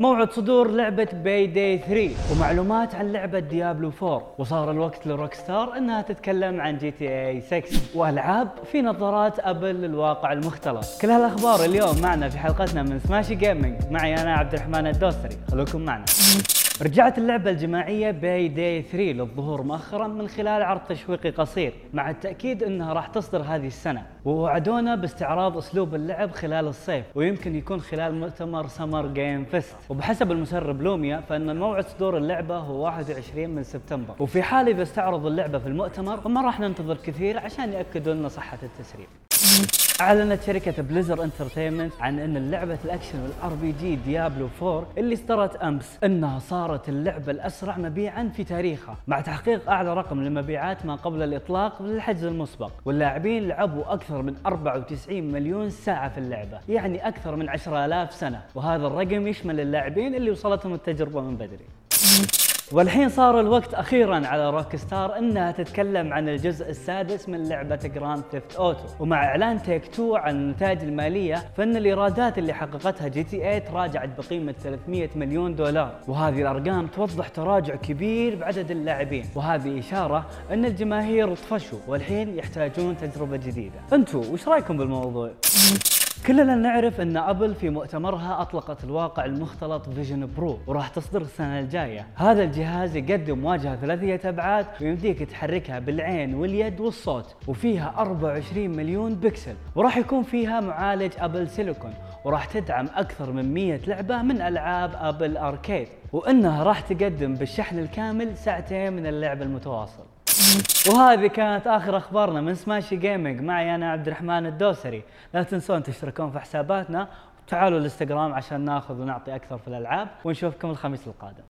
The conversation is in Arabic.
موعد صدور لعبة باي داي 3 ومعلومات عن لعبة ديابلو 4 وصار الوقت لروك ستار إنها تتكلم عن جي تي اي 6 والعاب في نظارات أبل للواقع المختلط كل هالأخبار اليوم معنا في حلقتنا من سماشي gaming معي أنا عبد الرحمن الدوسري. خلوكم معنا. رجعت اللعبة الجماعية باي داي 3 للظهور مؤخرا من خلال عرض تشويقي قصير مع التأكيد إنها راح تصدر هذه السنة. ووعدونا باستعراض أسلوب اللعب خلال الصيف ويمكن يكون خلال مؤتمر سمر جيم فيست وبحسب المسرب لوميا فإن موعد صدور اللعبة هو 21 من سبتمبر. وفي حال إذا استعرضوا اللعبة في المؤتمر فما راح ننتظر كثير عشان يأكدوا لنا صحة التسريب. أعلنت شركة بليزر انترتينمنت عن أن لعبة ال action وال RPG ديابلو 4 اللي اصدرت أمس أنها صارت اللعبة الأسرع مبيعا في تاريخها مع تحقيق أعلى رقم للمبيعات ما قبل الإطلاق للحجز المسبق. واللاعبين لعبوا أكثر من 94 مليون ساعة في اللعبة يعني أكثر من 10000 سنة. وهذا الرقم يشمل اللاعبين اللي وصلتهم التجربة من بدري. والحين صار الوقت أخيرا على روك ستار إنها تتكلم عن الجزء السادس من لعبة جراند ثيفت اوتو ومع إعلان تيك تو عن النتائج المالية فإن الإيرادات اللي حققتها جي تي اي تراجعت بقيمة 300 مليون دولار. وهذه الأرقام توضح تراجع كبير بعدد اللاعبين. وهذه إشارة إن الجماهير طفشوا والحين يحتاجون تجربة جديدة. أنتم وش رأيكم بالموضوع؟ كلنا نعرف أن أبل في مؤتمرها أطلقت الواقع المختلط فيجن برو وراح تصدر السنة الجاية. هذا الجهاز يقدم واجهة ثلاثية أبعاد ويمديك تحركها بالعين واليد والصوت وفيها 24 مليون بكسل وراح يكون فيها معالج أبل سيليكون وراح تدعم أكثر من 100 لعبة من ألعاب أبل أركيد وإنها راح تقدم بالشحن الكامل ساعتين من اللعب المتواصل. وهذه كانت آخر أخبارنا من سماشي جيمنج معي أنا عبد الرحمن الدوسري. لا تنسون تشتركون في حساباتنا. وتعالوا الإنستغرام عشان ناخذ ونعطي أكثر في الألعاب. ونشوفكم الخميس القادم.